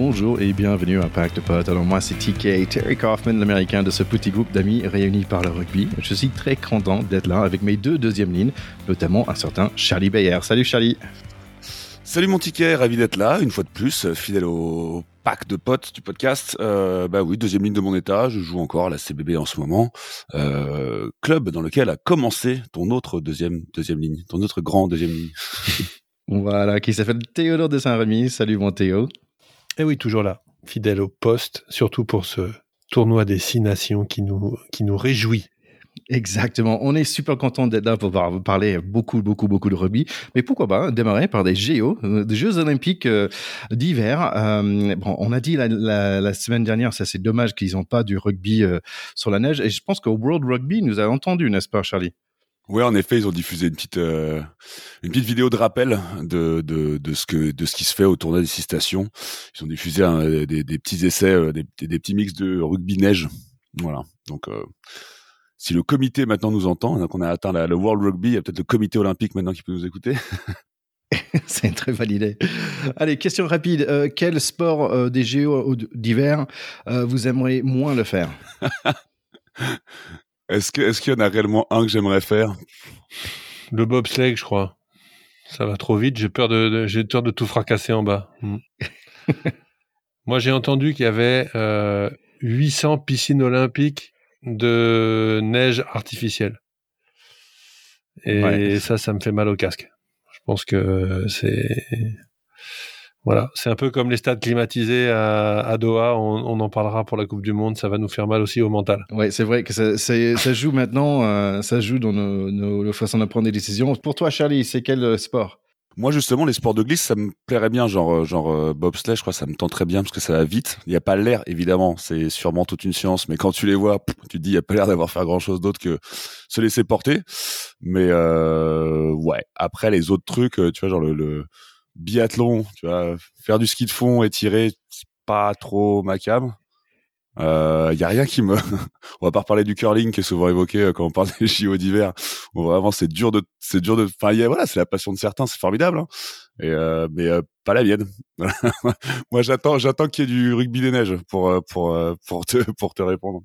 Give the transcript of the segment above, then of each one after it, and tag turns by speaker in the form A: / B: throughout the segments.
A: bonjour et bienvenue à Pack de Potes. Alors moi c'est TK, Terry Kaufman, l'américain de ce petit groupe d'amis réunis par le rugby. Je suis très content d'être là avec mes deux deuxièmes lignes, notamment un certain Charlie Bayer. Salut Charlie
B: Salut mon ticket, ravi d'être là, une fois de plus, fidèle au pack de potes du podcast. Euh, bah oui, deuxième ligne de mon état, je joue encore à la CBB en ce moment. Euh, club dans lequel a commencé ton autre deuxième, deuxième ligne, ton autre grand deuxième ligne.
A: voilà, qui s'appelle Théodore de Saint-Rémy. Salut mon Théo.
C: Et oui, toujours là, fidèle au poste, surtout pour ce tournoi des six nations qui nous, qui nous réjouit
A: Exactement. On est super content d'être là pour parler beaucoup, beaucoup, beaucoup de rugby. Mais pourquoi pas hein, démarrer par des JO, euh, des Jeux Olympiques euh, d'hiver. Euh, bon, on a dit la, semaine dernière, ça c'est dommage qu'ils n'ont pas du rugby sur la neige. Et je pense qu'au World Rugby nous a entendu, n'est-ce pas, Charlie?
B: Oui, en effet, ils ont diffusé une petite une petite vidéo de rappel de, de, de ce que de ce qui se fait au tournoi des six stations. Ils ont diffusé des, des, petits essais, des, des, petits mix de rugby neige. Voilà. Donc si le comité maintenant nous entend, donc on a atteint le World Rugby, il y a peut-être le comité olympique maintenant qui peut nous écouter.
A: C'est une très bonne idée. Allez, question rapide. Euh, quel sport euh, des géos d'hiver euh, vous aimeriez moins le faire?
B: Est-ce que est-ce qu'il y en a réellement un que j'aimerais faire?
C: Le bobsleigh, je crois. Ça va trop vite. J'ai peur de, j'ai peur de tout fracasser en bas. Hmm. Moi, j'ai entendu qu'il y avait 800 piscines olympiques de neige artificielle. Et ça, ça me fait mal au casque. Je pense que c'est voilà, c'est un peu comme les stades climatisés à, Doha. On, en parlera pour la Coupe du Monde. Ça va nous faire mal aussi au mental.
A: Ouais, c'est vrai que ça, ça, joue maintenant. Euh, ça joue dans nos, nos façons de prendre des décisions. Pour toi, Charlie, c'est quel sport?
B: Moi justement, les sports de glisse, ça me plairait bien, genre euh, genre euh, bobsleigh, je crois, ça me tenterait bien parce que ça va vite. Il n'y a pas l'air, évidemment, c'est sûrement toute une science, mais quand tu les vois, tu te dis, il n'y a pas l'air d'avoir fait grand chose d'autre que se laisser porter. Mais euh, ouais, après les autres trucs, euh, tu vois, genre le, le biathlon, tu vois, faire du ski de fond et tirer, c'est pas trop ma cam. Il euh, y a rien qui me. on va pas reparler du curling qui est souvent évoqué euh, quand on parle des JO d'hiver. vraiment, c'est dur de, c'est dur de. Enfin, voilà, c'est la passion de certains, c'est formidable. Hein. Et euh, mais euh, pas la mienne. Moi, j'attends, j'attends qu'il y ait du rugby des neiges pour pour pour te pour te répondre.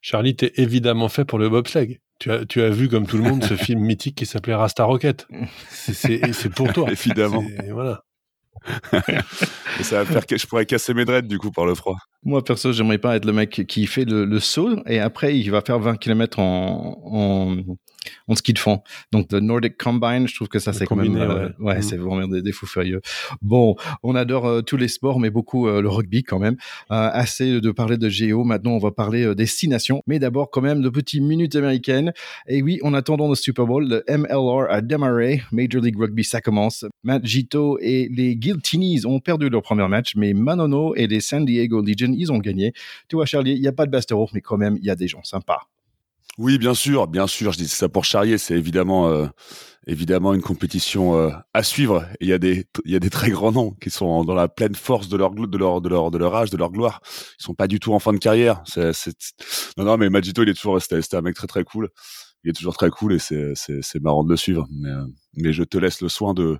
C: Charlie, t'es évidemment fait pour le bobsleigh. Tu as, tu as vu comme tout le monde ce film mythique qui s'appelait Rasta Rocket. C'est pour toi.
B: Évidemment. Voilà ça va faire que je pourrais casser mes dreads du coup par le froid.
A: Moi perso, j'aimerais pas être le mec qui fait le, saut et après il va faire 20 km en, en, en ski de fond. Donc le Nordic Combine, je trouve que ça c'est quand même euh, ouais, mm. c'est vraiment des, fous furieux. Bon, on adore euh, tous les sports mais beaucoup euh, le rugby quand même. assez de parler de géo, maintenant on va parler des six nations, mais d'abord quand même de petites minutes américaines. Et oui, en attendant le Super Bowl, le MLR a démarré, Major League Rugby ça commence. Matt Gito et les Guiltinis ont perdu leur premier match, mais Manono et les San Diego Legion, ils ont gagné. Tu vois, Charlie, il n'y a pas de Bastero, mais quand même, il y a des gens sympas.
B: Oui, bien sûr, bien sûr. Je dis ça pour charrier. C'est évidemment, euh, évidemment une compétition euh, à suivre. Il y a des, il y a des très grands noms qui sont dans la pleine force de leur, de leur, de leur, de leur âge, de leur gloire. Ils sont pas du tout en fin de carrière. C'est, Non, non, mais Magito, il est toujours resté, un mec très très cool. Il est toujours très cool et c'est, c'est, c'est marrant de le suivre. Mais, euh, mais je te laisse le soin de,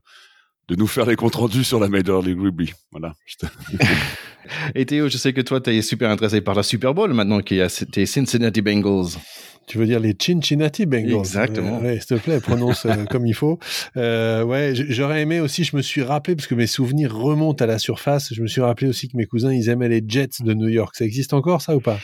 B: de nous faire les comptes rendus sur la Major League Rugby. Voilà.
A: Et Théo, je sais que toi, tu es super intéressé par la Super Bowl maintenant qu'il y a tes Cincinnati Bengals.
C: Tu veux dire les Cincinnati Bengals?
A: Exactement.
C: Ouais, s'il te plaît, prononce euh, comme il faut. Euh, ouais, j'aurais aimé aussi. Je me suis rappelé parce que mes souvenirs remontent à la surface. Je me suis rappelé aussi que mes cousins ils aimaient les Jets de New York. Ça existe encore ça ou pas?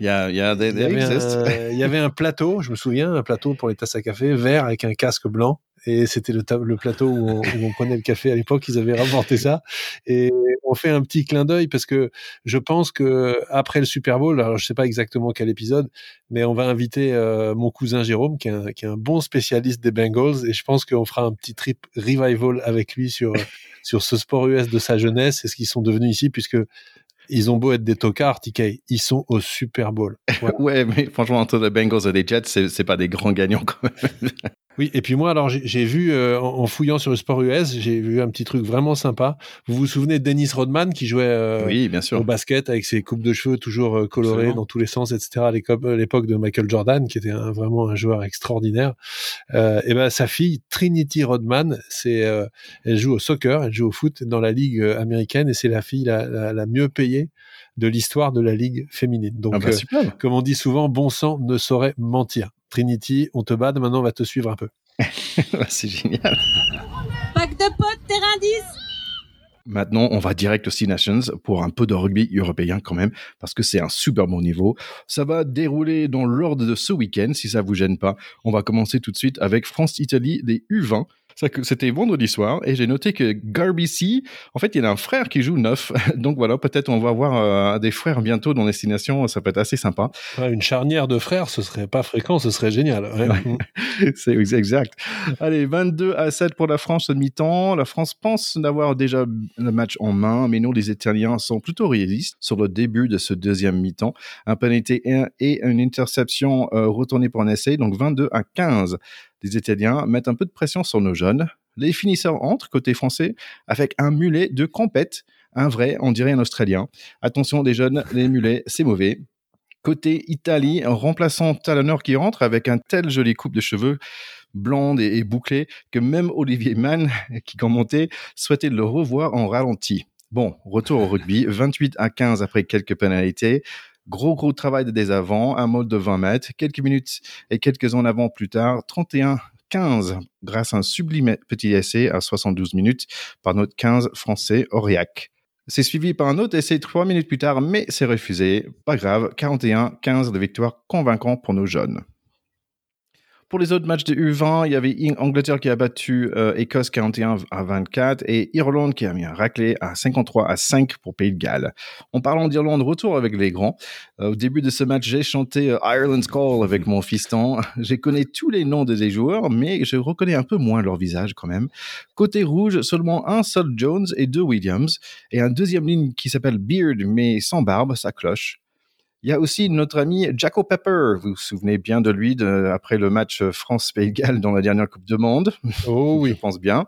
A: Il y a, il y, a
C: il, y avait un, il y avait un plateau. Je me souviens, un plateau pour les tasses à café vert avec un casque blanc et c'était le, le, plateau où on, où on, prenait le café à l'époque. Ils avaient rapporté ça et on fait un petit clin d'œil parce que je pense que après le Super Bowl, alors je sais pas exactement quel épisode, mais on va inviter euh, mon cousin Jérôme qui est, un, qui est un bon spécialiste des Bengals et je pense qu'on fera un petit trip revival avec lui sur sur ce sport US de sa jeunesse et ce qu'ils sont devenus ici puisque ils ont beau être des tocards, TK, ils sont au Super Bowl.
A: Ouais, mais franchement, entre les Bengals et les Jets, c'est pas des grands gagnants quand même.
C: Oui, et puis moi, alors j'ai vu, euh, en fouillant sur le sport US, j'ai vu un petit truc vraiment sympa. Vous vous souvenez de Dennis Rodman qui jouait euh,
A: oui, bien sûr.
C: au basket avec ses coupes de cheveux toujours euh, colorées dans tous les sens, etc. à l'époque de Michael Jordan, qui était vraiment un joueur extraordinaire. et ben sa fille, Trinity Rodman, c'est, elle joue au soccer, elle joue au foot dans la ligue américaine et c'est la fille la, la, mieux payée de l'histoire de la ligue féminine. Donc,
A: ah bah,
C: comme on dit souvent, bon sang ne saurait mentir. Trinity, on te bade, maintenant on va te suivre un peu.
A: c'est génial.
D: Pack de potes, terrain 10
A: Maintenant, on va direct aux Six Nations pour un peu de rugby européen quand même, parce que c'est un super bon niveau. Ça va dérouler dans l'ordre de ce week-end, si ça vous gêne pas. On va commencer tout de suite avec France-Italie des U20 c'était vendredi soir et j'ai noté que Garby en fait, il a un frère qui joue neuf. Donc voilà, peut-être on va voir euh, des frères bientôt dans destination. Ça peut être assez sympa.
C: une charnière de frères, ce serait pas fréquent, ce serait génial.
A: C'est exact. Allez, 22 à 7 pour la France mi-temps. La France pense d'avoir déjà le match en main, mais non, les Italiens sont plutôt réalistes sur le début de ce deuxième mi-temps. Un penalty et une interception euh, retournée pour un essai, donc 22 à 15 les Italiens mettent un peu de pression sur nos jeunes. Les finisseurs entrent côté français avec un mulet de compète, un vrai, on dirait un Australien. Attention les jeunes, les mulets, c'est mauvais. Côté Italie, un remplaçant talonneur qui rentre avec un tel joli coupe de cheveux blonde et, bouclée que même Olivier Mann, qui commentait, souhaitait le revoir en ralenti. Bon, retour au rugby, 28 à 15 après quelques pénalités. Gros, gros travail de des avant, un mode de 20 mètres, quelques minutes et quelques en avant plus tard, 31-15 grâce à un sublime petit essai à 72 minutes par notre 15 français Aurillac. C'est suivi par un autre essai trois minutes plus tard, mais c'est refusé. Pas grave, 41-15 de victoire convaincant pour nos jeunes. Pour les autres matchs de U20, il y avait Angleterre qui a battu euh, Écosse 41 à 24 et Irlande qui a mis un raclé à 53 à 5 pour Pays de Galles. En parlant d'Irlande, retour avec les grands. Euh, au début de ce match, j'ai chanté euh, Ireland's Call avec mon fiston. J'ai connais tous les noms des joueurs, mais je reconnais un peu moins leur visage quand même. Côté rouge, seulement un seul Jones et deux Williams et un deuxième ligne qui s'appelle Beard mais sans barbe, ça cloche. Il y a aussi notre ami Jaco Pepper. Vous vous souvenez bien de lui après le match France-Pays Galles dans la dernière Coupe du Monde.
C: Oh oui.
A: Je pense bien.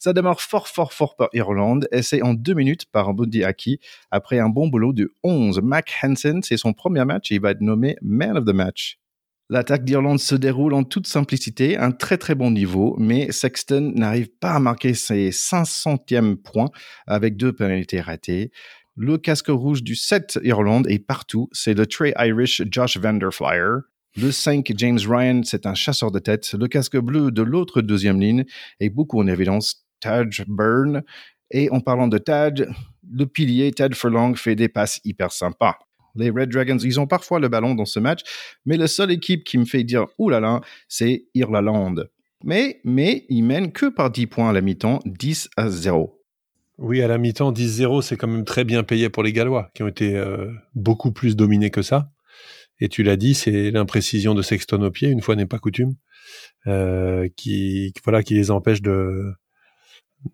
A: Ça démarre fort, fort, fort par Irlande. C'est en deux minutes par Bundy Aki. Après un bon boulot de 11. Mac Hansen, c'est son premier match et il va être nommé Man of the Match. L'attaque d'Irlande se déroule en toute simplicité, un très très bon niveau, mais Sexton n'arrive pas à marquer ses 500e points avec deux pénalités ratées. Le casque rouge du 7 Irlande est partout. C'est le Trey Irish Josh Vanderflyer. Le 5 James Ryan, c'est un chasseur de tête. Le casque bleu de l'autre deuxième ligne est beaucoup en évidence. Taj Byrne. Et en parlant de Taj, le pilier Ted Furlong fait des passes hyper sympas. Les Red Dragons, ils ont parfois le ballon dans ce match, mais la seule équipe qui me fait dire oulala, c'est Irlande. Mais, mais, ils mènent que par 10 points à la mi-temps, 10 à 0.
C: Oui, à la mi-temps, 10-0, c'est quand même très bien payé pour les Gallois, qui ont été euh, beaucoup plus dominés que ça. Et tu l'as dit, c'est l'imprécision de Sexton au pied, une fois n'est pas coutume, euh, qui voilà, qui les empêche de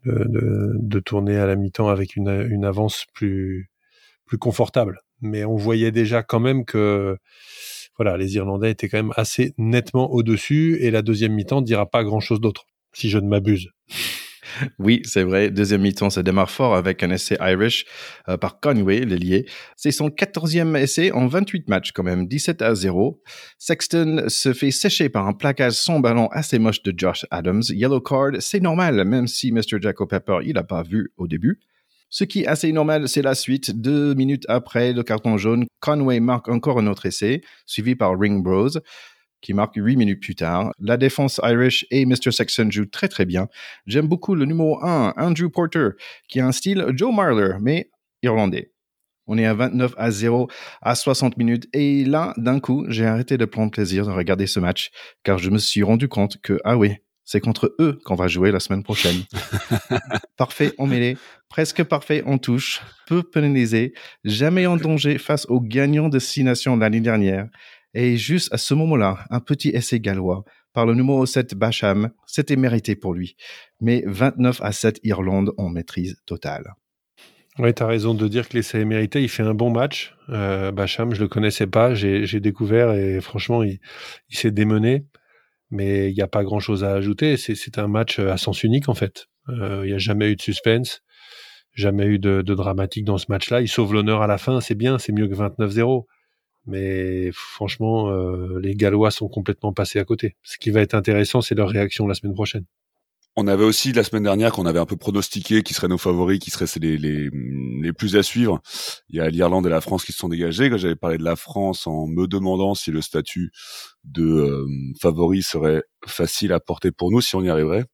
C: de, tourner à la mi-temps avec une, une avance plus plus confortable. Mais on voyait déjà quand même que voilà, les Irlandais étaient quand même assez nettement au-dessus, et la deuxième mi-temps dira pas grand-chose d'autre, si je ne m'abuse.
A: Oui, c'est vrai. Deuxième mi-temps, ça démarre fort avec un essai Irish euh, par Conway, l'ailier. C'est son quatorzième essai en 28 matchs quand même, 17 à 0. Sexton se fait sécher par un plaquage sans ballon assez moche de Josh Adams. Yellow card, c'est normal, même si Mr. Jacob Pepper, il n'a pas vu au début. Ce qui est assez normal, c'est la suite. Deux minutes après le carton jaune, Conway marque encore un autre essai, suivi par Ring Bros qui marque 8 minutes plus tard. La défense Irish et Mr. Sexton jouent très très bien. J'aime beaucoup le numéro 1, Andrew Porter, qui a un style Joe Marler, mais irlandais. On est à 29 à 0 à 60 minutes et là, d'un coup, j'ai arrêté de prendre plaisir de regarder ce match car je me suis rendu compte que, ah oui, c'est contre eux qu'on va jouer la semaine prochaine. parfait en mêlée, presque parfait en touche, peu pénalisé, jamais en danger face aux gagnants de Six Nations l'année dernière. Et juste à ce moment-là, un petit essai gallois par le numéro 7 Basham, c'était mérité pour lui. Mais 29 à 7 Irlande en maîtrise totale.
C: Oui, tu as raison de dire que l'essai est mérité. Il fait un bon match. Euh, Bacham, je le connaissais pas. J'ai découvert et franchement, il, s'est démené. mais il n'y a pas grand-chose à ajouter. C'est un match à sens unique en fait. Il n'y a jamais eu de suspense, jamais eu de, de dramatique dans ce match-là. Il sauve l'honneur à la fin, c'est bien, c'est mieux que 29-0. Mais franchement, les Gallois sont complètement passés à côté. Ce qui va être intéressant, c'est leur réaction la semaine prochaine.
B: On avait aussi la semaine dernière qu'on avait un peu pronostiqué qui seraient nos favoris, qui seraient les, les, les plus à suivre. Il y a l'Irlande et la France qui se sont dégagés. Quand j'avais parlé de la France en me demandant si le statut de euh, favori serait facile à porter pour nous, si on y arriverait.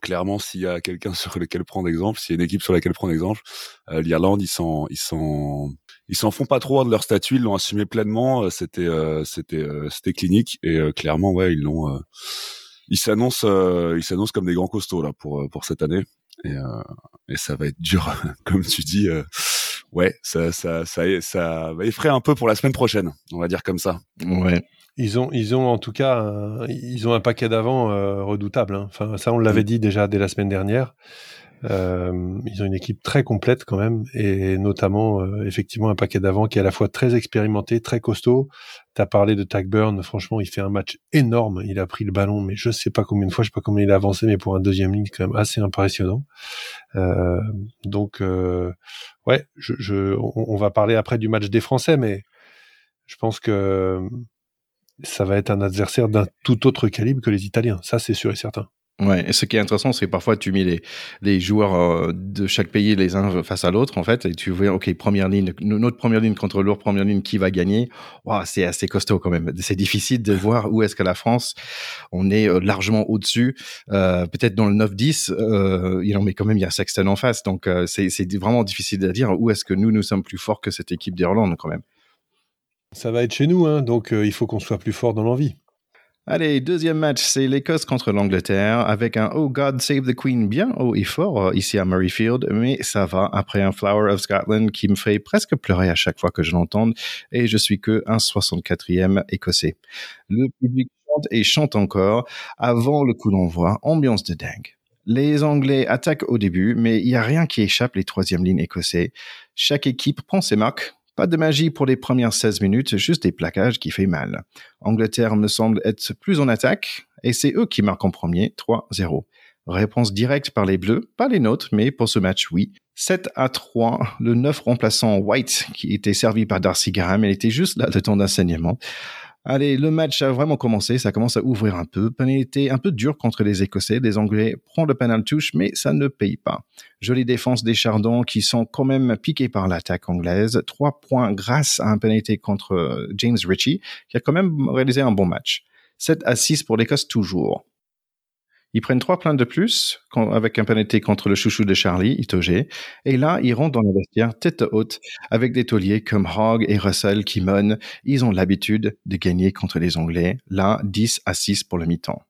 B: Clairement, s'il y a quelqu'un sur lequel prendre exemple, s'il y a une équipe sur laquelle prendre exemple, euh, l'Irlande, ils s'en, ils s'en, ils s'en font pas trop de leur statut, ils l'ont assumé pleinement. Euh, c'était, c'était, c'était clinique et clairement, ouais, ils l'ont il s'annonce, euh, il s'annonce comme des grands costauds là pour euh, pour cette année. Et, euh, et ça va être dur, comme tu dis. ouais, ça, ça, ça, ça va effrayer un peu pour la semaine prochaine. On va dire comme ça.
A: Ouais.
C: Ils ont, ils ont en tout cas, ils ont un paquet d'avant redoutable. Hein. Enfin, ça, on l'avait mm. dit déjà dès la semaine dernière. Euh, ils ont une équipe très complète quand même, et notamment euh, effectivement un paquet d'avant qui est à la fois très expérimenté, très costaud. T'as parlé de Tagburn, franchement, il fait un match énorme. Il a pris le ballon, mais je sais pas combien de fois, je sais pas combien il a avancé, mais pour un deuxième ligne, c'est quand même assez impressionnant. Euh, donc, euh, ouais, je, je, on, va parler après du match des Français, mais je pense que ça va être un adversaire d'un tout autre calibre que les Italiens. Ça, c'est sûr et certain.
A: Ouais, et ce qui est intéressant, c'est que parfois tu mets les, joueurs euh, de chaque pays les uns face à l'autre, en fait, et tu vois, OK, première ligne, notre première ligne contre leur première ligne, qui va gagner? Wow, C'est assez costaud quand même. C'est difficile de voir où est-ce que la France, on est euh, largement au-dessus, euh, peut-être dans le 9-10, euh, mais quand même, il y a Sexton en face, donc c'est vraiment difficile à dire où est-ce que nous, nous sommes plus forts que cette équipe d'Irlande quand même.
C: Ça va être chez nous, hein, donc il faut qu'on soit plus fort dans l'envie.
A: Allez, deuxième match, c'est l'Écosse contre l'Angleterre avec un Oh God Save the Queen bien haut et fort euh, ici à Murrayfield, mais ça va après un Flower of Scotland qui me fait presque pleurer à chaque fois que je l'entende et je suis que un 64e écossais. Le public chante et chante encore avant le coup d'envoi, ambiance de dingue. Les Anglais attaquent au début, mais il n'y a rien qui échappe les troisième lignes écossais. Chaque équipe prend ses marques, pas de magie pour les premières 16 minutes, juste des plaquages qui fait mal. Angleterre me semble être plus en attaque, et c'est eux qui marquent en premier, 3-0. Réponse directe par les Bleus, pas les nôtres, mais pour ce match, oui. 7 à 3, le 9 remplaçant White, qui était servi par Darcy Graham, elle était juste là de temps d'enseignement. Allez, le match a vraiment commencé, ça commence à ouvrir un peu. Pénalité un peu dur contre les Écossais, les Anglais prennent le penalty touche, mais ça ne paye pas. Jolie défense des Chardons qui sont quand même piqués par l'attaque anglaise. Trois points grâce à un pénalité contre James Ritchie, qui a quand même réalisé un bon match. 7 à 6 pour l'Écosse toujours. Ils prennent trois plaintes de plus avec un pénalité contre le chouchou de Charlie, Itoge. Et là, ils rentrent dans le vestiaire tête haute avec des tauliers comme Hogg et Russell qui monnent. Ils ont l'habitude de gagner contre les Anglais. Là, 10 à 6 pour le mi-temps.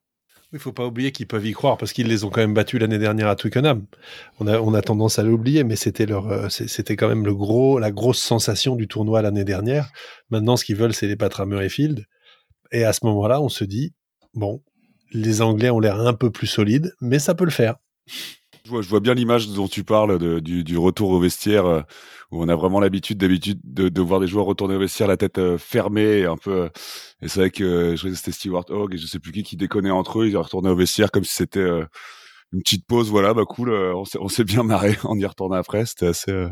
C: Il faut pas oublier qu'ils peuvent y croire parce qu'ils les ont quand même battus l'année dernière à Twickenham. On a, on a tendance à l'oublier, mais c'était leur, euh, c'était quand même le gros, la grosse sensation du tournoi l'année dernière. Maintenant, ce qu'ils veulent, c'est les battre à Murrayfield. Et à ce moment-là, on se dit, bon, les Anglais ont l'air un peu plus solides, mais ça peut le faire.
B: Je vois, bien l'image dont tu parles du, retour au vestiaire, euh, où on a vraiment l'habitude d'habitude de, voir des joueurs retourner au vestiaire la tête euh, fermée, un peu. Euh, et c'est vrai que je c'était Stewart Hogg et je sais plus qui qui déconnait entre eux, ils retournaient au vestiaire comme si c'était une petite pause. Voilà, bah cool, on s'est bien marré en y retournant après. C'était assez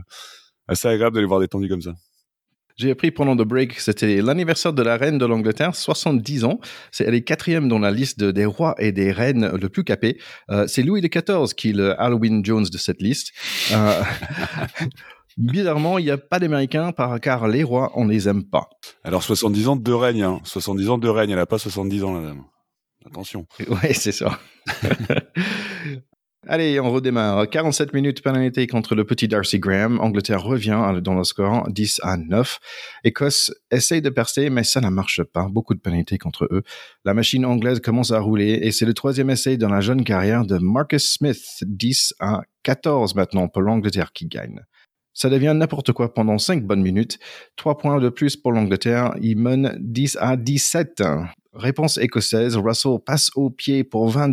B: assez agréable de les voir détendus comme ça.
A: J'ai appris pendant le break, c'était l'anniversaire de la reine de l'Angleterre, 70 ans. C'est, elle est quatrième dans la liste des rois et des reines le plus capé. Euh, c'est Louis XIV qui est le Halloween Jones de cette liste. Euh, bizarrement, il n'y a pas d'Américains car les rois, on les aime pas.
B: Alors 70 ans de règne, hein. 70 ans de règne, elle n'a pas 70 ans la dame. Attention.
A: Ouais, c'est ça. Allez, on redémarre. 47 minutes pénalité contre le petit Darcy Graham. Angleterre revient dans le score 10 à 9. Écosse essaye de percer, mais ça ne marche pas. Beaucoup de pénalités contre eux. La machine anglaise commence à rouler et c'est le troisième essai dans la jeune carrière de Marcus Smith. 10 à 14 maintenant pour l'Angleterre qui gagne. Ça devient n'importe quoi pendant 5 bonnes minutes. 3 points de plus pour l'Angleterre. Il mène 10 à 17. Réponse écossaise. Russell passe au pied pour Van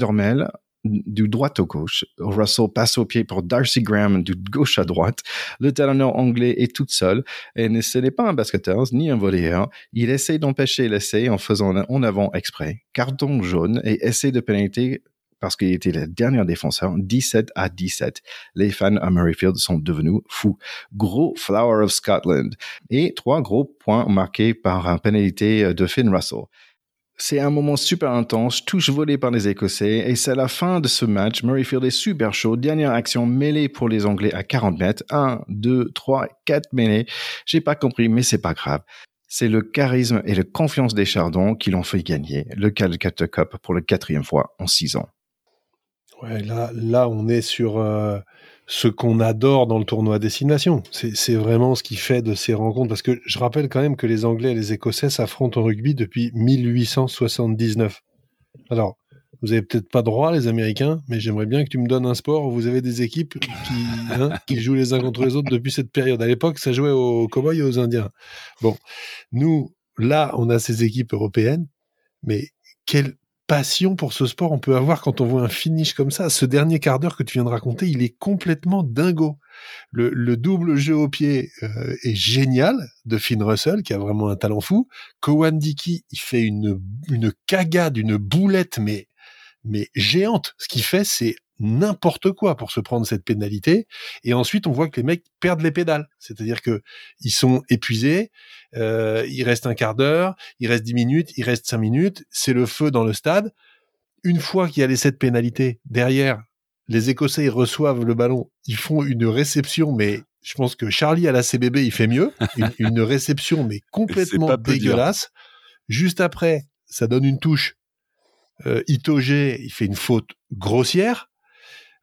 A: du droit au gauche. Russell passe au pied pour Darcy Graham du gauche à droite. Le talonneur anglais est tout seul et ce n'est pas un basketteur ni un volleyeur. Il essaie d'empêcher l'essai en faisant en avant exprès. Carton jaune et essai de pénalité parce qu'il était le dernier défenseur, 17 à 17. Les fans à Murrayfield sont devenus fous. Gros Flower of Scotland. Et trois gros points marqués par un pénalité de Finn Russell. C'est un moment super intense, touche volée par les Écossais, et c'est la fin de ce match. Murrayfield est super chaud. Dernière action mêlée pour les Anglais à 40 mètres. 1, 2, 3, 4 mêlées. J'ai pas compris, mais c'est pas grave. C'est le charisme et la confiance des Chardons qui l'ont fait gagner le Calcutta Cup pour la quatrième fois en six ans.
C: Ouais, là, là, on est sur euh, ce qu'on adore dans le tournoi destination. C'est vraiment ce qui fait de ces rencontres. Parce que je rappelle quand même que les Anglais et les Écossais s'affrontent au rugby depuis 1879. Alors, vous avez peut-être pas droit, les Américains, mais j'aimerais bien que tu me donnes un sport où vous avez des équipes qui, hein, qui jouent les uns contre les autres depuis cette période. À l'époque, ça jouait aux Cowboys et aux Indiens. Bon, nous, là, on a ces équipes européennes, mais quelle passion pour ce sport on peut avoir quand on voit un finish comme ça. Ce dernier quart d'heure que tu viens de raconter, il est complètement dingo. Le, double jeu au pied euh, est génial de Finn Russell, qui a vraiment un talent fou. Kowan il fait une, une cagade, une boulette, mais, mais géante. Ce qu'il fait, c'est n'importe quoi pour se prendre cette pénalité. Et ensuite, on voit que les mecs perdent les pédales. C'est-à-dire que ils sont épuisés. Euh, il reste un quart d'heure, il reste dix minutes, il reste cinq minutes. C'est le feu dans le stade. Une fois qu'il y a les sept pénalités, derrière, les Écossais ils reçoivent le ballon. Ils font une réception, mais je pense que Charlie à la CBB, il fait mieux. Une, réception, mais complètement dégueulasse. Juste après, ça donne une touche. Euh, Itoge, il fait une faute grossière.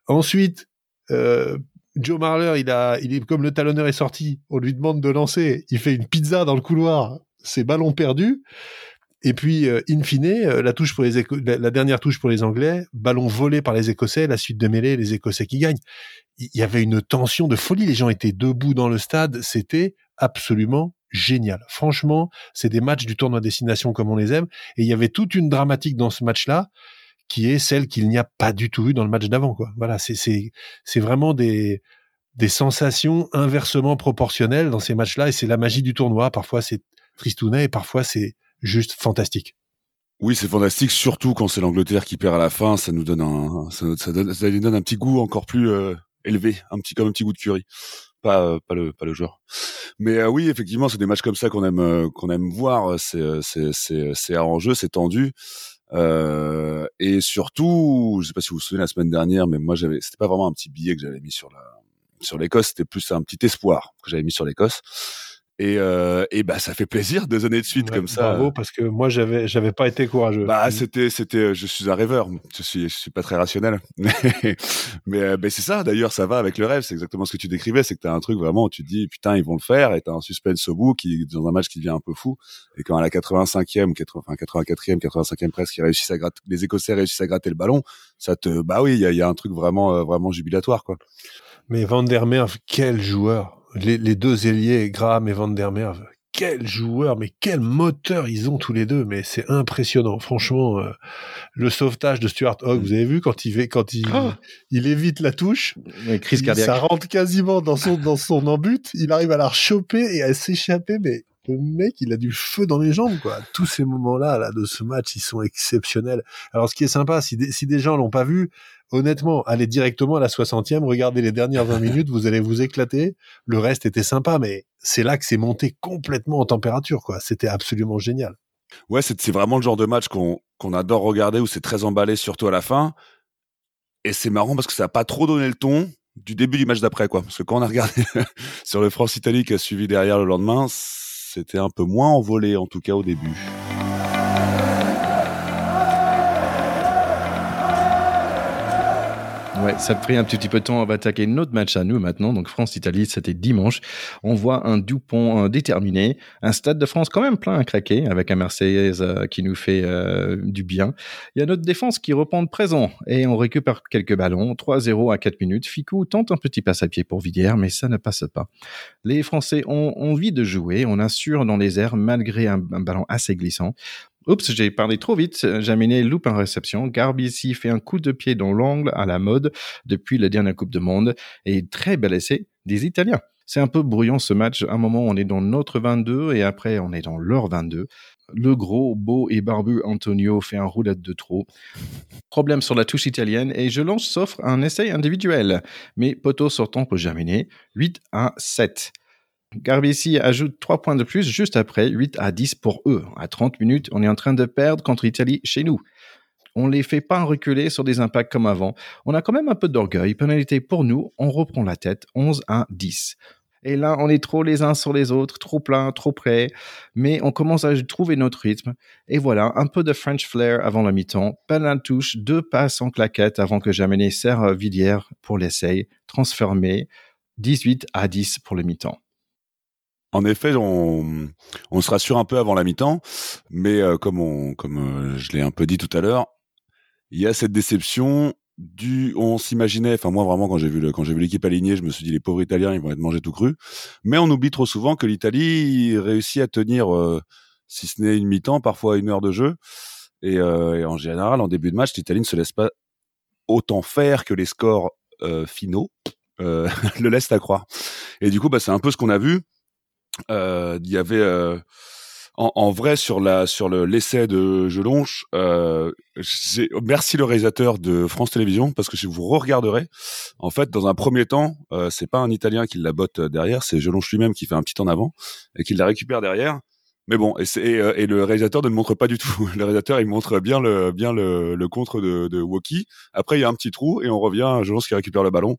C: Ensuite, euh, Joe Marler, il a, il est comme le talonneur est sorti, on lui demande de lancer, il fait une pizza dans le couloir, c'est ballon perdu. Et puis, euh, in fine, euh, la touche pour les la, dernière touche pour les Anglais, ballon volé par les Écossais, la suite de mêlée, les Écossais qui gagnent. Il y avait une tension de folie, les gens étaient debout dans le stade, c'était absolument génial. Franchement, c'est des matchs du tournoi destination comme on les aime, et il y avait toute une dramatique dans ce match-là qui est celle qu'il n'y a pas du tout eu dans le match d'avant. Voilà, c'est vraiment des sensations inversement proportionnelles dans ces matchs-là, et c'est la magie du tournoi. Parfois c'est tristounet, et parfois c'est juste fantastique.
B: Oui, c'est fantastique, surtout quand c'est l'Angleterre qui perd à la fin. Ça nous donne un, ça, ça, donne, lui donne un petit goût encore plus euh, élevé, un petit comme un petit goût de curry. Pas, euh, le, joueur. Mais euh, oui, effectivement, c'est des matchs comme ça qu'on aime, voir. C'est, c'est, c'est, c'est tendu. Euh, et surtout, je sais pas si vous vous souvenez la semaine dernière, mais moi j'avais, c'était pas vraiment un petit billet que j'avais mis sur la sur l'Écosse, c'était plus un petit espoir que j'avais mis sur l'Écosse. Et, euh, et bah ça fait plaisir deux années de suite comme ça.
C: Bravo parce que moi j'avais j'avais pas été courageux.
B: Bah c'était c'était je suis un rêveur. Je suis je suis pas très rationnel. mais euh, mais c'est ça d'ailleurs ça va avec le rêve. C'est exactement ce que tu décrivais. C'est que t'as un truc vraiment où tu te dis putain ils vont le faire et t'as un suspense au bout qui dans un match qui devient un peu fou. Et quand à la 85e, 80, 84e, 85e presque ils réussissent à gratter, les Écossais réussissent à gratter le ballon, ça te bah oui il y a, y a un truc vraiment euh, vraiment jubilatoire quoi.
C: Mais Van der Merwe, quel joueur les, deux ailiers, Graham et Van der Merwe, quels joueurs, mais quel moteur ils ont tous les deux, mais c'est impressionnant. Franchement, euh, le sauvetage de Stuart Hogg, vous avez vu quand il quand il, ah. il évite la touche,
A: crise cardiaque.
C: ça rentre quasiment dans son dans son embut, il arrive à la choper et à s'échapper, mais le mec, il a du feu dans les jambes, quoi. Tous ces moments-là, là, de ce match, ils sont exceptionnels. Alors, ce qui est sympa, si des, si des gens l'ont pas vu, honnêtement, allez directement à la 60e, regardez les dernières 20 minutes, vous allez vous éclater. Le reste était sympa, mais c'est là que c'est monté complètement en température, quoi. C'était absolument génial.
B: Ouais, c'est vraiment le genre de match qu'on adore regarder, où c'est très emballé, surtout à la fin. Et c'est marrant parce que ça a pas trop donné le ton du début du match d'après, quoi. Parce que quand on a regardé sur le France-Italie qui a suivi derrière le lendemain, c'était un peu moins envolé, en tout cas au début.
A: Ça a pris un petit peu de temps. On va attaquer notre match à nous maintenant. Donc France-Italie, c'était dimanche. On voit un Dupont déterminé, un stade de France quand même plein à craquer, avec un Marseillais euh, qui nous fait euh, du bien. Il y a notre défense qui reprend de présent et on récupère quelques ballons. 3-0 à 4 minutes. Ficou tente un petit passe à pied pour Villiers, mais ça ne passe pas. Les Français ont envie de jouer. On assure dans les airs malgré un ballon assez glissant. Oups, j'ai parlé trop vite. Jaminet loupe en réception. Garbici fait un coup de pied dans l'angle à la mode depuis la dernière Coupe du Monde. Et très bel essai des Italiens. C'est un peu brouillon ce match. À un moment, on est dans notre 22 et après, on est dans leur 22. Le gros, beau et barbu Antonio fait un roulette de trop. Problème sur la touche italienne et je lance s'offre un essai individuel. Mais poteau sortant pour Jaminet. 8 à 7. Garbici ajoute 3 points de plus juste après, 8 à 10 pour eux. À 30 minutes, on est en train de perdre contre Italie chez nous. On les fait pas reculer sur des impacts comme avant. On a quand même un peu d'orgueil. Pénalité pour nous, on reprend la tête, 11 à 10. Et là, on est trop les uns sur les autres, trop plein, trop près. Mais on commence à trouver notre rythme. Et voilà, un peu de French flair avant la mi-temps. Pas touche, deux passes en claquette avant que Jaminet serre Villiers pour l'essai. Transformé, 18 à 10 pour le mi-temps.
B: En effet, on, se rassure un peu avant la mi-temps, mais euh, comme, on, comme euh, je l'ai un peu dit tout à l'heure, il y a cette déception du, on s'imaginait, enfin moi vraiment quand j'ai vu vu l'équipe alignée, je me suis dit les pauvres Italiens ils vont être mangés tout cru, mais on oublie trop souvent que l'Italie réussit à tenir, euh, si ce n'est une mi-temps, parfois une heure de jeu, et, en général en début de match, l'Italie ne se laisse pas autant faire que les scores finaux le laissent à croire. Et du coup, bah, c'est un peu ce qu'on a vu. Euh, il y avait euh, en, en, vrai sur la sur le l'essai de Jelonche. Euh, merci le réalisateur de France Télévisions parce que si vous regarderez, en fait, dans un premier temps, euh, c'est pas un Italien qui la botte derrière, c'est Jelonche lui-même qui fait un petit en avant et qui la récupère derrière. Mais bon, et, et, euh, et, le réalisateur ne montre pas du tout. Le réalisateur, il montre bien le bien le, le contre de, de Woki. Après, il y a un petit trou et on revient à Jelonche qui récupère le ballon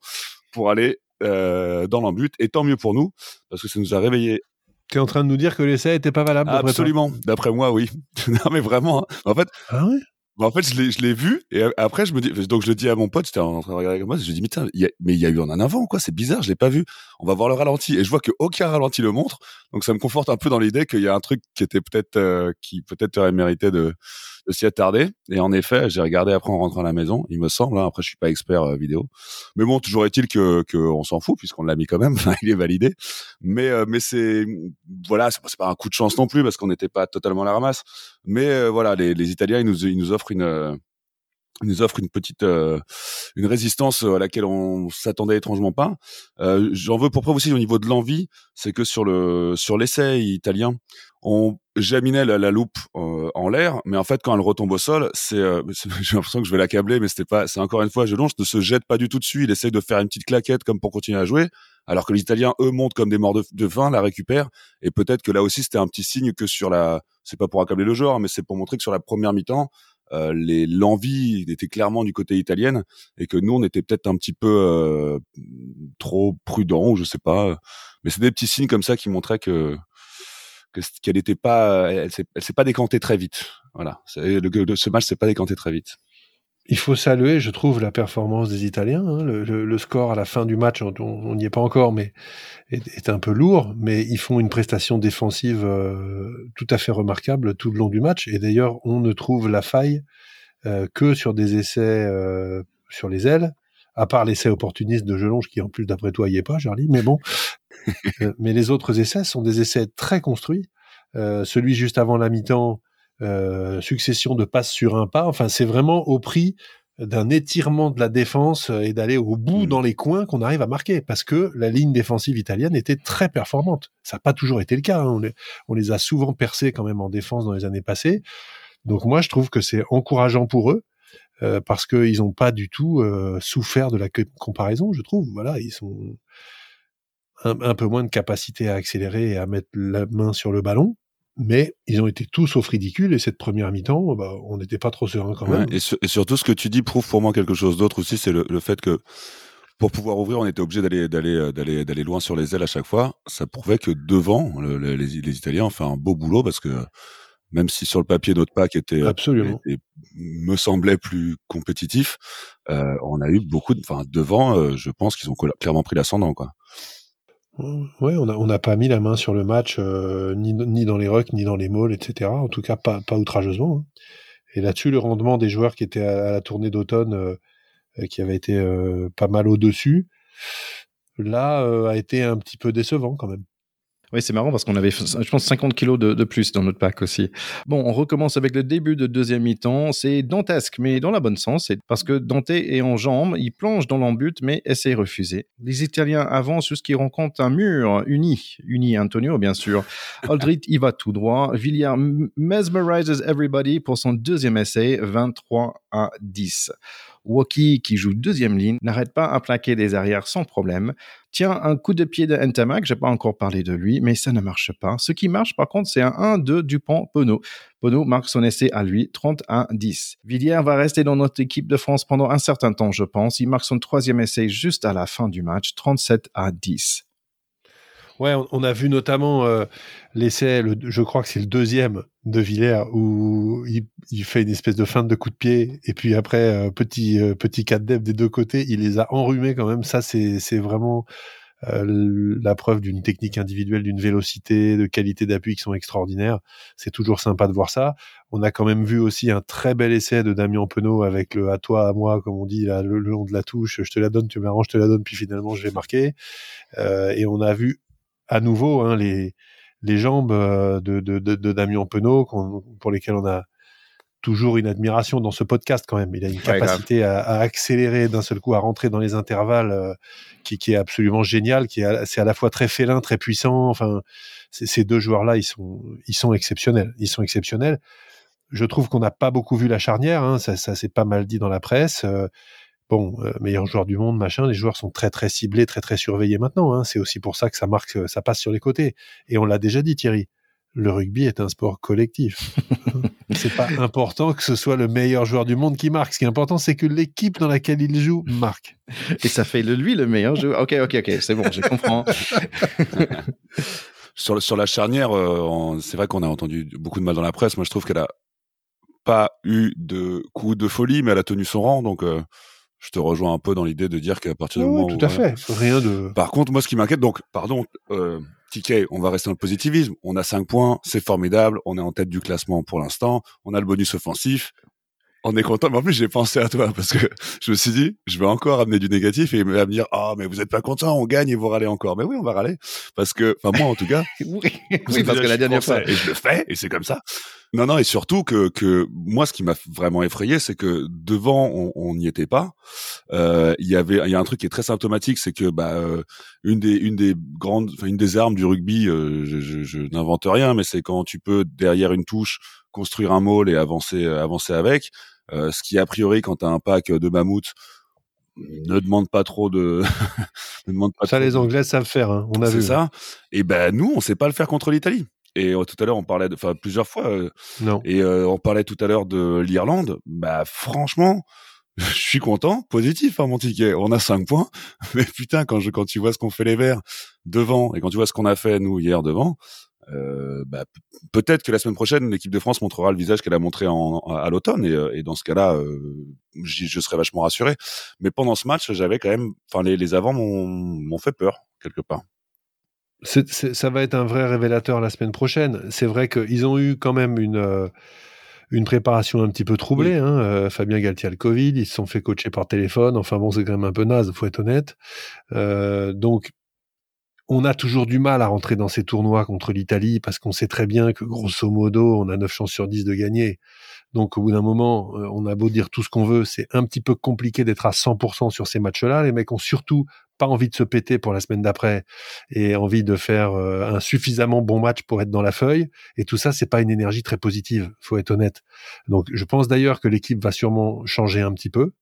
B: pour aller euh, dans l'embut. Et tant mieux pour nous, parce que ça nous a réveillé.
C: Tu es en train de nous dire que l'essai était pas valable
B: Absolument. D'après moi, oui. non, mais vraiment. Hein. En fait.
C: Ah ouais?
B: en fait, je l'ai, vu et après je me dis, donc je le dis à mon pote, j'étais en train de regarder avec moi, je lui dis mais il y a, mais il y a eu un avant quoi, c'est bizarre, je l'ai pas vu. On va voir le ralenti et je vois que aucun ralenti le montre, donc ça me conforte un peu dans l'idée qu'il y a un truc qui était peut-être, euh, qui peut-être aurait mérité de, de s'y attarder. Et en effet, j'ai regardé après en rentrant à la maison, il me semble. Hein, après, je suis pas expert euh, vidéo, mais bon, toujours est-il que qu'on s'en fout puisqu'on l'a mis quand même. il est validé. Mais euh, mais c'est voilà, c'est pas un coup de chance non plus parce qu'on n'était pas totalement à la ramasse. Mais euh, voilà, les, les Italiens, ils nous ils nous offrent une nous offre une petite une résistance à laquelle on s'attendait étrangement pas. Euh, J'en veux pour preuve aussi au niveau de l'envie, c'est que sur le sur l'essai italien, on jaminait la, la loupe euh, en l'air, mais en fait quand elle retombe au sol, c'est euh, j'ai l'impression que je vais l'accabler, mais c'était pas, c'est encore une fois, je ne se jette pas du tout dessus, il essaie de faire une petite claquette comme pour continuer à jouer, alors que les Italiens eux montent comme des morts de, de faim, la récupèrent, et peut-être que là aussi c'était un petit signe que sur la, c'est pas pour accabler le joueur, mais c'est pour montrer que sur la première mi-temps, euh, les l'envie était clairement du côté italien et que nous on était peut-être un petit peu euh, trop prudent ou je sais pas mais c'est des petits signes comme ça qui montraient que qu'elle n'était pas, elle, elle s'est pas décantée très vite. Voilà, le, ce match s'est pas décanté très vite.
C: Il faut saluer, je trouve, la performance des Italiens. Hein. Le, score à la fin du match, on n'y est pas encore, mais est, un peu lourd. Mais ils font une prestation défensive euh, tout à fait remarquable tout le long du match. Et d'ailleurs, on ne trouve la faille euh, que sur des essais euh, sur les ailes, à part l'essai opportuniste de Gelonge, qui en plus d'après toi y est pas, Charlie. Mais bon, mais les autres essais sont des essais très construits. celui juste avant la mi-temps euh, succession de passes sur un pas. Enfin, c'est vraiment au prix d'un étirement de la défense et d'aller au bout mmh. dans les coins qu'on arrive à marquer parce que la ligne défensive italienne était très performante. Ça n'a pas toujours été le cas. Hein. On, les, a souvent percés quand même en défense dans les années passées. Donc moi, je trouve que c'est encourageant pour eux euh, parce qu'ils n'ont pas du tout euh, souffert de la comparaison, je trouve. Voilà, ils sont un, un, peu moins de capacité à accélérer et à mettre la main sur le ballon mais ils ont été tous sauf ridicules et cette première mi-temps, bah, on n'était pas trop serein quand même.
B: et, surtout, ce que tu dis prouve pour moi quelque chose d'autre aussi, c'est le, fait que pour pouvoir ouvrir, on était obligé d'aller d'aller euh, d'aller d'aller loin sur les ailes à chaque fois. Ça prouvait que devant, les, les, Italiens ont fait un beau boulot parce que même si sur le papier notre pack était,
C: Absolument.
B: me semblait plus compétitif, euh, on a eu beaucoup de, enfin devant, euh, je pense qu'ils ont clairement pris l'ascendant quoi.
C: Ouais, on n'a pas mis la main sur le match, euh, ni, ni, dans les rucks, ni dans les malls, etc. En tout cas, pas, pas outrageusement. Hein. Et là-dessus, le rendement des joueurs qui étaient à, la tournée d'automne, euh, euh, qui avait été pas mal au-dessus, là, a été un petit peu décevant quand même.
A: Oui, c'est marrant parce qu'on avait, je pense, 50 kilos de, plus dans notre pack aussi. Bon, on recommence avec le début de deuxième mi-temps. C'est dantesque, mais dans la bonne sens. C'est parce que Dante est en jambes, il plonge dans l'embut, mais essaie refuser. Les Italiens avancent jusqu'ils rencontrent un mur uni, uni Antonio, bien sûr. Aldrit y va tout droit. Villiers mesmerizes everybody pour son deuxième essai, 23 à 10. Woki, qui joue deuxième ligne, n'arrête pas à plaquer des arrières sans problème. Tiens, un coup de pied de Ntamak, j'ai pas encore parlé de lui, mais ça ne marche pas. Ce qui marche, par contre, c'est un 1-2 Dupont-Pono. Pono marque son essai à lui, 30 à 10. Villiers va rester dans notre équipe de France pendant un certain temps, je pense. Il marque son troisième essai juste à la fin du match, 37 à 10.
C: Ouais, on, a vu notamment euh, l'essai, je crois que c'est le deuxième de Villers où il, fait une espèce de feinte de coup de pied et puis après euh, petit euh, petit cat des deux côtés, il les a enrhumés quand même. Ça c'est vraiment euh, la preuve d'une technique individuelle, d'une vélocité, de qualité d'appui qui sont extraordinaires. C'est toujours sympa de voir ça. On a quand même vu aussi un très bel essai de Damien Penaud avec le à toi, à moi, comme on dit, là, le, long de la touche, je te la donne, tu m'arranges, je te la donne, puis finalement je vais marquer. Euh, et on a vu à nouveau hein, les, les jambes euh, de, de, de, Damien Penaud, pour lesquelles on a toujours une admiration dans ce podcast quand même. Il a une capacité à, accélérer d'un seul coup, à rentrer dans les intervalles euh, qui, qui, est absolument génial, qui est c'est à la fois très félin, très puissant. Enfin, ces deux joueurs-là, ils sont, ils sont exceptionnels. Ils sont exceptionnels. Je trouve qu'on n'a pas beaucoup vu la charnière. Hein, ça, ça s'est pas mal dit dans la presse. Euh, bon, euh, meilleur joueur du monde, machin, les joueurs sont très très ciblés, très très surveillés maintenant. Hein. C'est aussi pour ça que ça marque, ça passe sur les côtés. Et on l'a déjà dit, Thierry. Le rugby est un sport collectif. c'est pas important que ce soit le meilleur joueur du monde qui marque. Ce qui est important, c'est que l'équipe dans laquelle il joue marque.
A: Et ça fait de lui le meilleur joueur. Ok, ok, ok, c'est bon, je comprends.
B: sur, sur la charnière, euh, c'est vrai qu'on a entendu beaucoup de mal dans la presse. Moi, je trouve qu'elle a pas eu de coup de folie, mais elle a tenu son rang. Donc, euh, je te rejoins un peu dans l'idée de dire qu'à partir du moment
C: tout à fait, rien de.
B: Par contre, moi, ce qui m'inquiète, donc, pardon, euh, Ticket, on va rester dans le positivisme. On a cinq points, c'est formidable. On est en tête du classement pour l'instant. On a le bonus offensif. On est content. Mais en plus, j'ai pensé à toi parce que je me suis dit, je vais encore amener du négatif et il va me dire, ah, mais vous êtes pas content, on gagne et vous râlez encore. Mais oui, on va râler parce que, enfin, moi, en tout cas.
A: oui, parce que la dernière fois.
B: Et je le fais et c'est comme ça. Non, non, et surtout que, que moi, ce qui m'a vraiment effrayé, c'est que devant, on n'y était pas. Euh, il y avait, il y a un truc qui est très symptomatique, c'est que bah, euh, une des, une des grandes, enfin une des armes du rugby, euh, je, je, je n'invente rien, mais c'est quand tu peux derrière une touche construire un môle et avancer, avancer avec. Ce qui a priori, quand tu as un pack de mammouths, ne demande pas trop de.
C: ne demande pas ça, les Anglais savent faire. Hein, on a vu.
B: C'est ça. Et ben nous, on sait pas le faire contre l'Italie. Et euh, tout à l'heure, on parlait, enfin plusieurs fois. Euh,
C: non.
B: Et euh, on parlait tout à l'heure de l'Irlande. Bah franchement, je suis content, positif hein, mon ticket. On a cinq points, mais putain quand je quand tu vois ce qu'on fait les Verts devant et quand tu vois ce qu'on a fait nous hier devant, euh, bah, peut-être que la semaine prochaine l'équipe de France montrera le visage qu'elle a montré en, à l'automne et, et, dans ce cas-là, euh, je serais vachement rassuré. Mais pendant ce match, j'avais quand même, enfin les, les avants m'ont fait peur quelque part
C: ça va être un vrai révélateur la semaine prochaine. C'est vrai qu'ils ont eu quand même une, euh, une préparation un petit peu troublée. Hein. Euh, Fabien Galtier a le Covid, ils se sont fait coacher par téléphone. Enfin bon, c'est quand même un peu naze, faut être honnête. Euh, donc, on a toujours du mal à rentrer dans ces tournois contre l'Italie parce qu'on sait très bien que grosso modo, on a 9 chances sur 10 de gagner. Donc au bout d'un moment, on a beau dire tout ce qu'on veut, c'est un petit peu compliqué d'être à 100% sur ces matchs-là. Les mecs ont surtout pas envie de se péter pour la semaine d'après et envie de faire euh, un suffisamment bon match pour être dans la feuille. Et tout ça, c'est pas une énergie très positive, faut être honnête. Donc, je pense d'ailleurs que l'équipe va sûrement changer un petit peu.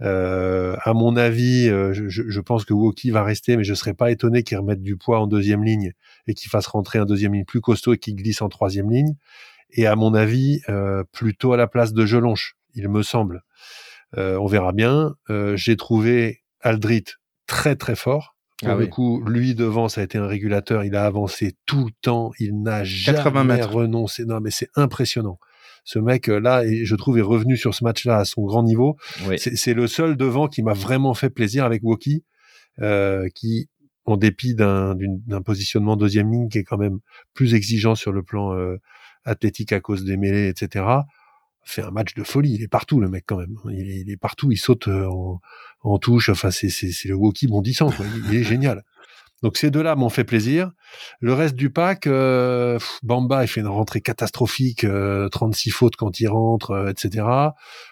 C: Euh, à mon avis, euh, je, je, pense que Woki va rester, mais je serais pas étonné qu'il remette du poids en deuxième ligne et qu'il fasse rentrer un deuxième ligne plus costaud et qu'il glisse en troisième ligne. Et à mon avis, euh, plutôt à la place de Gelonche, il me semble. on verra bien. J'ai trouvé Aldrit très très fort. Pour ah le coup, lui devant, ça a été un régulateur. Il a avancé tout le temps. Il n'a jamais renoncé. Non, mais c'est impressionnant. Ce mec euh, et je trouve, est revenu sur ce match-là à son grand niveau. C'est le seul devant qui m'a vraiment fait plaisir avec Woki, euh, qui, en dépit d'un positionnement deuxième ligne qui est quand même plus exigeant sur le plan euh, athlétique à cause des mêlées, etc., fait un match de folie. Il est partout, le mec, quand même. Il est, il est partout. Il saute euh, en, en touche. Enfin, c'est le Woki bondissant. Quoi. Il, est génial. Donc ces deux-là m'ont fait plaisir. Le reste du pack, euh, Bamba, il fait une rentrée catastrophique, 36 euh, fautes quand il rentre, euh, etc.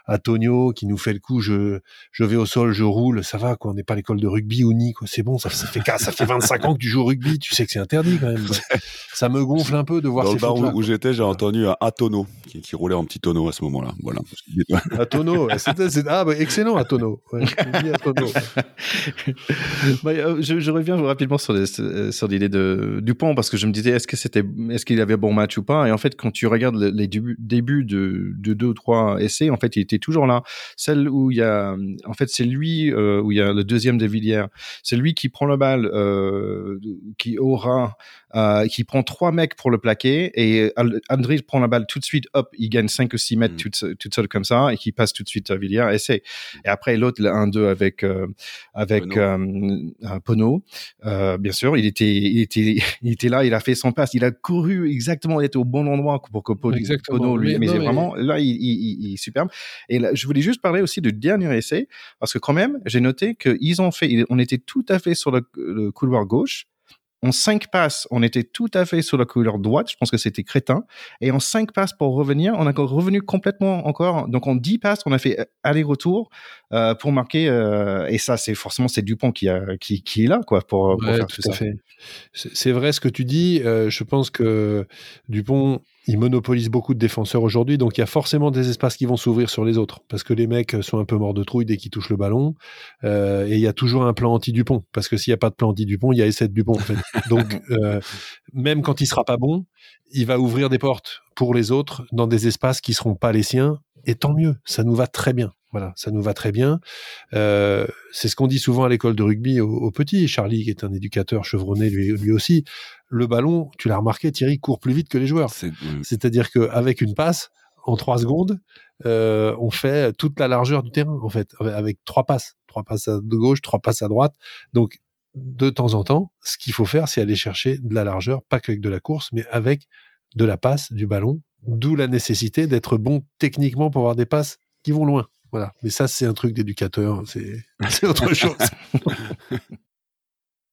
C: Antonio qui nous fait le coup, je, je vais au sol, je roule, ça va quoi. On n'est pas l'école de rugby ou ni quoi. C'est bon, ça, ça fait ça fait 25 ans que tu joues au rugby, tu sais que c'est interdit quand même. Ça me gonfle un peu de voir
B: Dans
C: ces
B: le bar où, où j'étais, j'ai entendu un Atono qui, qui roulait en petit tonneau à ce moment-là. Voilà.
C: Atono, c'est- ah bah, excellent Atono. Ouais.
A: Bah, je, je reviens rapidement sur les- sur l'idée de Dupont parce que je me disais est-ce que c'était est-ce qu'il avait bon match ou pas? Et en fait quand tu regardes le- les débuts, débuts de, de deux ou trois essais en fait il était toujours là celle où il y a en fait c'est lui euh, où il y a le deuxième de Villiers c'est lui qui prend la balle euh, qui aura euh, qui prend trois mecs pour le plaquer et André prend la balle tout de suite hop il gagne 5 ou 6 mètres
B: Mm.
A: toute, toute seule comme ça et qui passe tout de suite à Villiers c'est et après l'autre le 1-2 avec euh, avec
B: Pono.
A: Euh, bien sûr, il était, il était, il était là, il a fait son passe, il a couru exactement, il était au bon endroit pour que Pono, lui,
C: Mais
A: mais,
C: non,
A: c'est
C: mais-
A: vraiment, là, il, il, il- il est superbe. Et là, je voulais juste parler aussi du dernier essai, parce que quand même, j'ai noté qu'ils ont fait, on était tout à fait sur le, le couloir gauche. En cinq passes, on était tout à fait sur le couloir droite. Je pense que c'était crétin. Et en cinq passes pour revenir, on a revenu complètement encore. Donc en dix passes, on a fait aller-retour euh, pour marquer. euh, et ça, c'est forcément c'est Dupont qui a qui, qui est là quoi pour, pour
C: Ouais,
A: faire
C: tout
A: ça.
C: fait. C'est c'est vrai ce que tu dis. euh, je pense que Dupont, il monopolise beaucoup de défenseurs aujourd'hui, donc il y a forcément des espaces qui vont s'ouvrir sur les autres, parce que les mecs sont un peu morts de trouille dès qu'ils touchent le ballon, euh, et il y a toujours un plan anti-Dupont, parce que s'il n'y a pas de plan anti-Dupont, il y a essai de Dupont. En fait. Donc euh, même quand il sera pas bon, il va ouvrir des portes pour les autres dans des espaces qui seront pas les siens, et tant mieux, ça nous va très bien. Voilà, ça nous va très bien. Euh, c'est ce qu'on dit souvent à l'école de rugby aux, aux petits. Charlie, qui est un éducateur chevronné lui, lui aussi, le ballon, tu l'as remarqué, Thierry court plus vite que les joueurs.
B: C'est-
C: C'est-à-dire qu'avec une passe, en trois secondes, euh, on fait toute la largeur du terrain, en fait, avec trois passes. Trois passes à de gauche, trois passes à droite. Donc, de temps en temps, ce qu'il faut faire, c'est aller chercher de la largeur, pas qu'avec de la course, mais avec de la passe, du ballon. D'où la nécessité d'être bon techniquement pour avoir des passes qui vont loin. Voilà. Mais ça, c'est un truc d'éducateur. C'est c'est autre chose.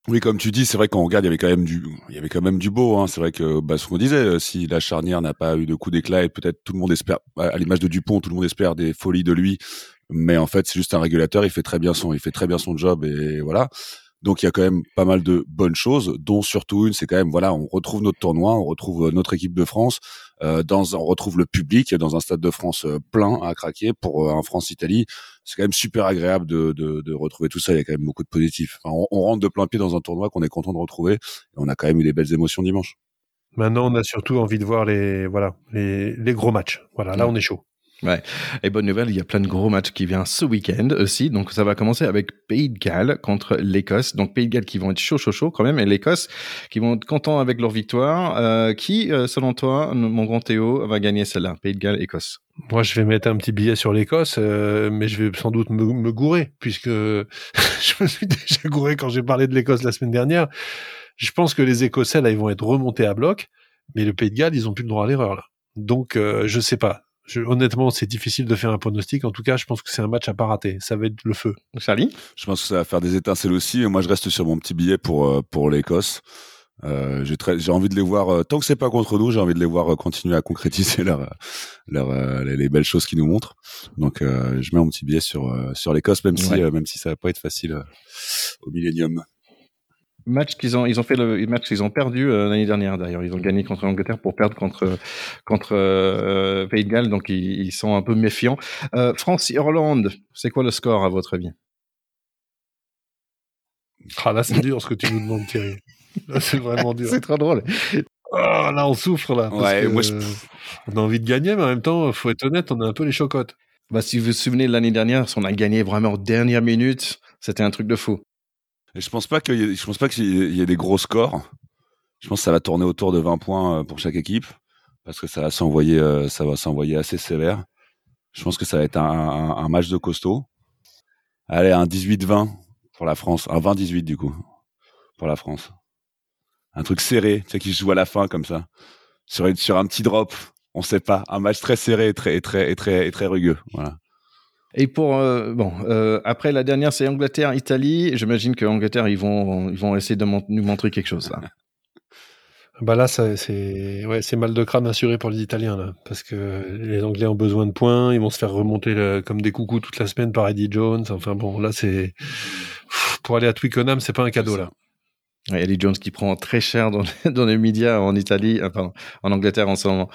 B: Oui, comme tu dis, c'est vrai qu'on regarde, il y avait quand même du, il y avait quand même du beau. Hein. C'est vrai que, bah, ce qu'on disait, euh, si la charnière n'a pas eu de coup d'éclat, et peut-être tout le monde espère, à l'image de Dupont, tout le monde espère des folies de lui, mais en fait, c'est juste un régulateur. Il fait très bien son, il fait très bien son job, et voilà. Donc, il y a quand même pas mal de bonnes choses, dont surtout une, c'est quand même, voilà, on retrouve notre tournoi, on retrouve euh, notre équipe de France, dans, un- on retrouve le public dans un stade de France euh, plein à craquer pour euh, un France-Italie c'est quand même super agréable de, de, de retrouver tout ça. Il y a quand même beaucoup de positifs. Enfin, on, on rentre de plein pied dans un tournoi qu'on est content de retrouver. Et on a quand même eu des belles émotions dimanche.
C: Maintenant, on a surtout envie de voir les, voilà, les, les gros matchs. Voilà, là, on est chaud.
A: Et bonne nouvelle, il y a plein de gros matchs qui viennent ce week-end aussi. Donc ça va commencer avec Pays de Galles contre l'Écosse. Donc Pays de Galles qui vont être chaud, chaud, chaud quand même, et l'Écosse qui vont être contents avec leur victoire. Euh, qui, euh, selon toi, mon grand Théo, va gagner celle-là Pays de Galles, Écosse?
C: Moi, je vais mettre un petit billet sur l'Écosse, euh, mais je vais sans doute me, me gourer, puisque je me suis déjà gouré quand j'ai parlé de l'Écosse la semaine dernière. Je pense que les Écossais, là, ils vont être remontés à bloc, mais le Pays de Galles, ils ont plus le droit à l'erreur, là. Donc, euh, je sais pas. Je, honnêtement, c'est difficile de faire un pronostic. En tout cas, je pense que c'est un match à pas rater. Ça va être le feu.
A: Charlie
B: Je pense que ça va faire des étincelles aussi. Et moi, je reste sur mon petit billet pour, euh, pour l'Écosse. Euh, j'ai très, j'ai envie de les voir, euh, tant que c'est pas contre nous, j'ai envie de les voir euh, continuer à concrétiser leur, leur, euh, les, les belles choses qu'ils nous montrent. Donc, euh, je mets mon petit billet sur, euh, sur l'Écosse, même si,
A: Ouais.
B: euh, même si ça va pas être facile euh, au Millennium.
A: Match qu'ils ont, ils ont fait le match qu'ils ont perdu euh, l'année dernière d'ailleurs. Ils ont gagné contre l'Angleterre pour perdre contre contre euh, Pays de Galles, donc ils, ils sont un peu méfiants. Euh, France Irlande, c'est quoi le score à votre avis?
C: Ah, là, c'est dur ce que tu nous demandes, Thierry. Là, c'est vraiment dur.
A: C'est trop drôle.
C: Ah, là, on souffre, là. parce
B: Ouais,
C: que,
B: moi, je-
C: On a envie de gagner, mais en même temps, faut être honnête, on a un peu les chocottes.
A: Bah, si vous vous souvenez de l'année dernière, on a gagné vraiment aux dernières minutes. C'était un truc de fou.
B: Et je pense pas qu'il pense pas qu'il y ait- des gros scores. Je pense que ça va tourner autour de 20 points euh, pour chaque équipe parce que ça va s'envoyer, euh, ça va s'envoyer assez sévère. Je pense que ça va être un, match de costaud. Allez, un 18-20 pour la France, un 20-18 du coup pour la France. Un truc serré, tu sais qui se joue à la fin comme ça, sur un petit drop. On sait pas, un match très serré très très et très rugueux. Voilà.
A: Et pour euh, bon, euh, après la dernière, c'est Angleterre, Italie. J'imagine que Angleterre, ils vont, ils vont essayer de nous montrer quelque chose là.
C: Bah là, c'est ouais, c'est mal de crâne assuré pour les Italiens là, parce que les Anglais ont besoin de points, ils vont se faire remonter comme des coucous toute la semaine par Eddie Jones. Enfin bon, là c'est pour aller à Twickenham, c'est pas un cadeau là.
A: Eddie Jones qui prend très cher dans, dans les médias en Italie, enfin, en Angleterre en ce moment.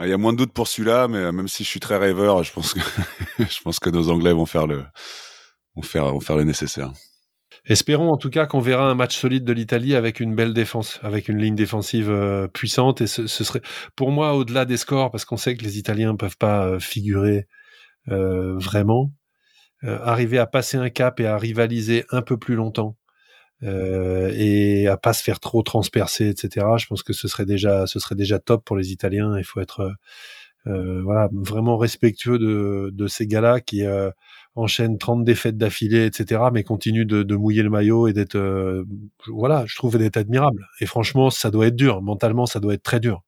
B: Ah, il y a moins de doutes pour celui-là, mais euh, même si je suis très rêveur, je pense que je pense que nos Anglais vont faire le vont faire vont faire le nécessaire.
C: Espérons en tout cas qu'on verra un match solide de l'Italie avec une belle défense, avec une ligne défensive euh, puissante. Et ce, serait, pour moi, au-delà des scores, parce qu'on sait que les Italiens ne peuvent pas euh, figurer vraiment, arriver à passer un cap et à rivaliser un peu plus longtemps euh, et à pas se faire trop transpercer, etc. Je pense que ce serait déjà, ce serait déjà top pour les Italiens. Il faut être euh, voilà vraiment respectueux de, ces gars-là qui euh, enchaînent 30 défaites d'affilée, etc. Mais continuent de, de mouiller le maillot et d'être euh, voilà, je trouve d'être admirable. Et franchement, ça doit être dur. Mentalement, ça doit être très dur.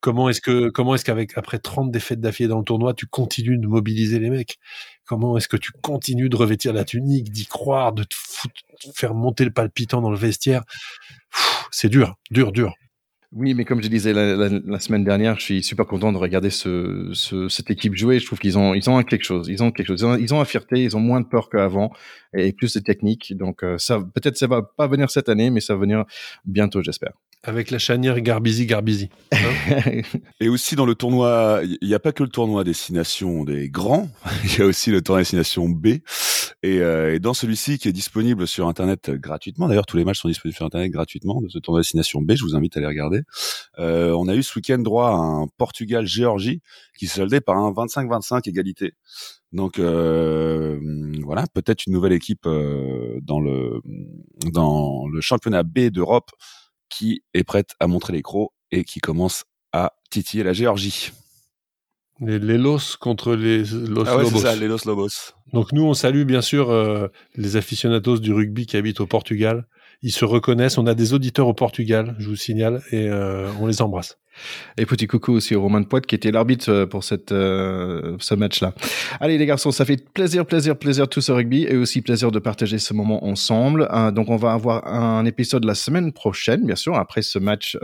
C: Comment est-ce que comment est-ce qu'avec après 30 défaites d'affilée dans le tournoi, tu continues de mobiliser les mecs? Comment est-ce que tu continues de revêtir la tunique, d'y croire, de te faire monter le palpitant dans le vestiaire C'est dur, dur, dur.
A: Oui, mais comme je disais la, semaine dernière, je suis super content de regarder ce, cette équipe jouer. Je trouve qu'ils ont, ils ont quelque chose. Ils ont quelque chose. Ils ont, ils la fierté. Ils ont moins de peur qu'avant et plus de technique. Donc euh, ça, peut-être ça va pas venir cette année, mais ça va venir bientôt, j'espère.
C: Avec la chanière Garbizi Garbizi.
B: Hein et aussi dans le tournoi, il n'y a pas que le tournoi destination des grands, il y a aussi le tournoi destination B. Et, euh, et dans celui-ci qui est disponible sur Internet gratuitement, d'ailleurs tous les matchs sont disponibles sur Internet gratuitement, de ce tournoi destination B, je vous invite à les regarder. Euh, on a eu ce week-end droit à un Portugal-Géorgie qui se soldait par un 25-25 égalité. Donc euh, voilà, peut-être une nouvelle équipe euh, dans le dans le championnat B d'Europe qui est prête à montrer les crocs et qui commence à titiller la Géorgie.
C: Les, Los contre les Los
B: ah
C: Lobos.
B: Ça, les Los Lobos.
C: Donc nous, on salue bien sûr euh, les aficionados du rugby qui habitent au Portugal. Ils se reconnaissent. On a des auditeurs au Portugal, je vous signale, et euh, on les embrasse.
A: Et petit coucou aussi au Romain Poit qui était l'arbitre euh, pour cette, ce match-là. Allez les garçons, ça fait plaisir, plaisir, plaisir tout ce rugby et aussi plaisir de partager ce moment ensemble. donc on va avoir un épisode la semaine prochaine, bien sûr, après ce match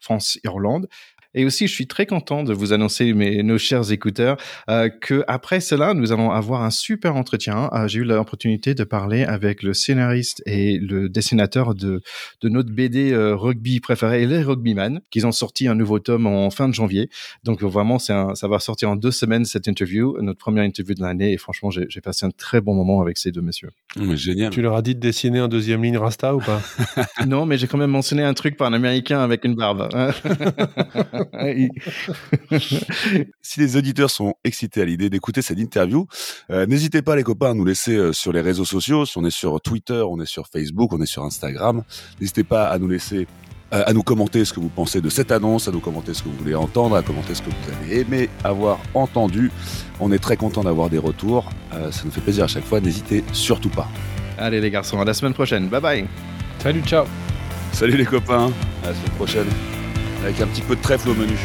A: France-Irlande. Et aussi, je suis très content de vous annoncer, mes, nos chers écouteurs, euh, que après cela, nous allons avoir un super entretien. Euh, J'ai eu l'opportunité de parler avec le scénariste et le dessinateur de, de notre BD euh, rugby préféré, les Rugbyman, qui ont sorti un nouveau tome en fin de janvier. Donc vraiment, un, ça va sortir en deux semaines cette interview, notre première interview de l'année. Et franchement, j'ai passé un très bon moment avec ces deux messieurs.
B: Mais génial.
C: Tu leur as dit de dessiner en deuxième ligne Rasta ou pas?
A: Non, mais j'ai quand même mentionné un truc par un Américain avec une barbe.
B: si les auditeurs sont excités à l'idée d'écouter cette interview, euh, n'hésitez pas les copains à nous laisser euh, sur les réseaux sociaux. Si on est sur Twitter, on est sur Facebook, on est sur Instagram. N'hésitez pas à nous laisser euh, à nous commenter ce que vous pensez de cette annonce, à nous commenter ce que vous voulez entendre, à commenter ce que vous avez aimé avoir entendu. On est très content d'avoir des retours. ça nous fait plaisir à chaque fois. N'hésitez surtout pas.
A: Allez les garçons, à la semaine prochaine. Bye bye.
C: Salut, ciao.
B: Salut les copains. À la semaine prochaine avec un petit peu de trèfle au menu.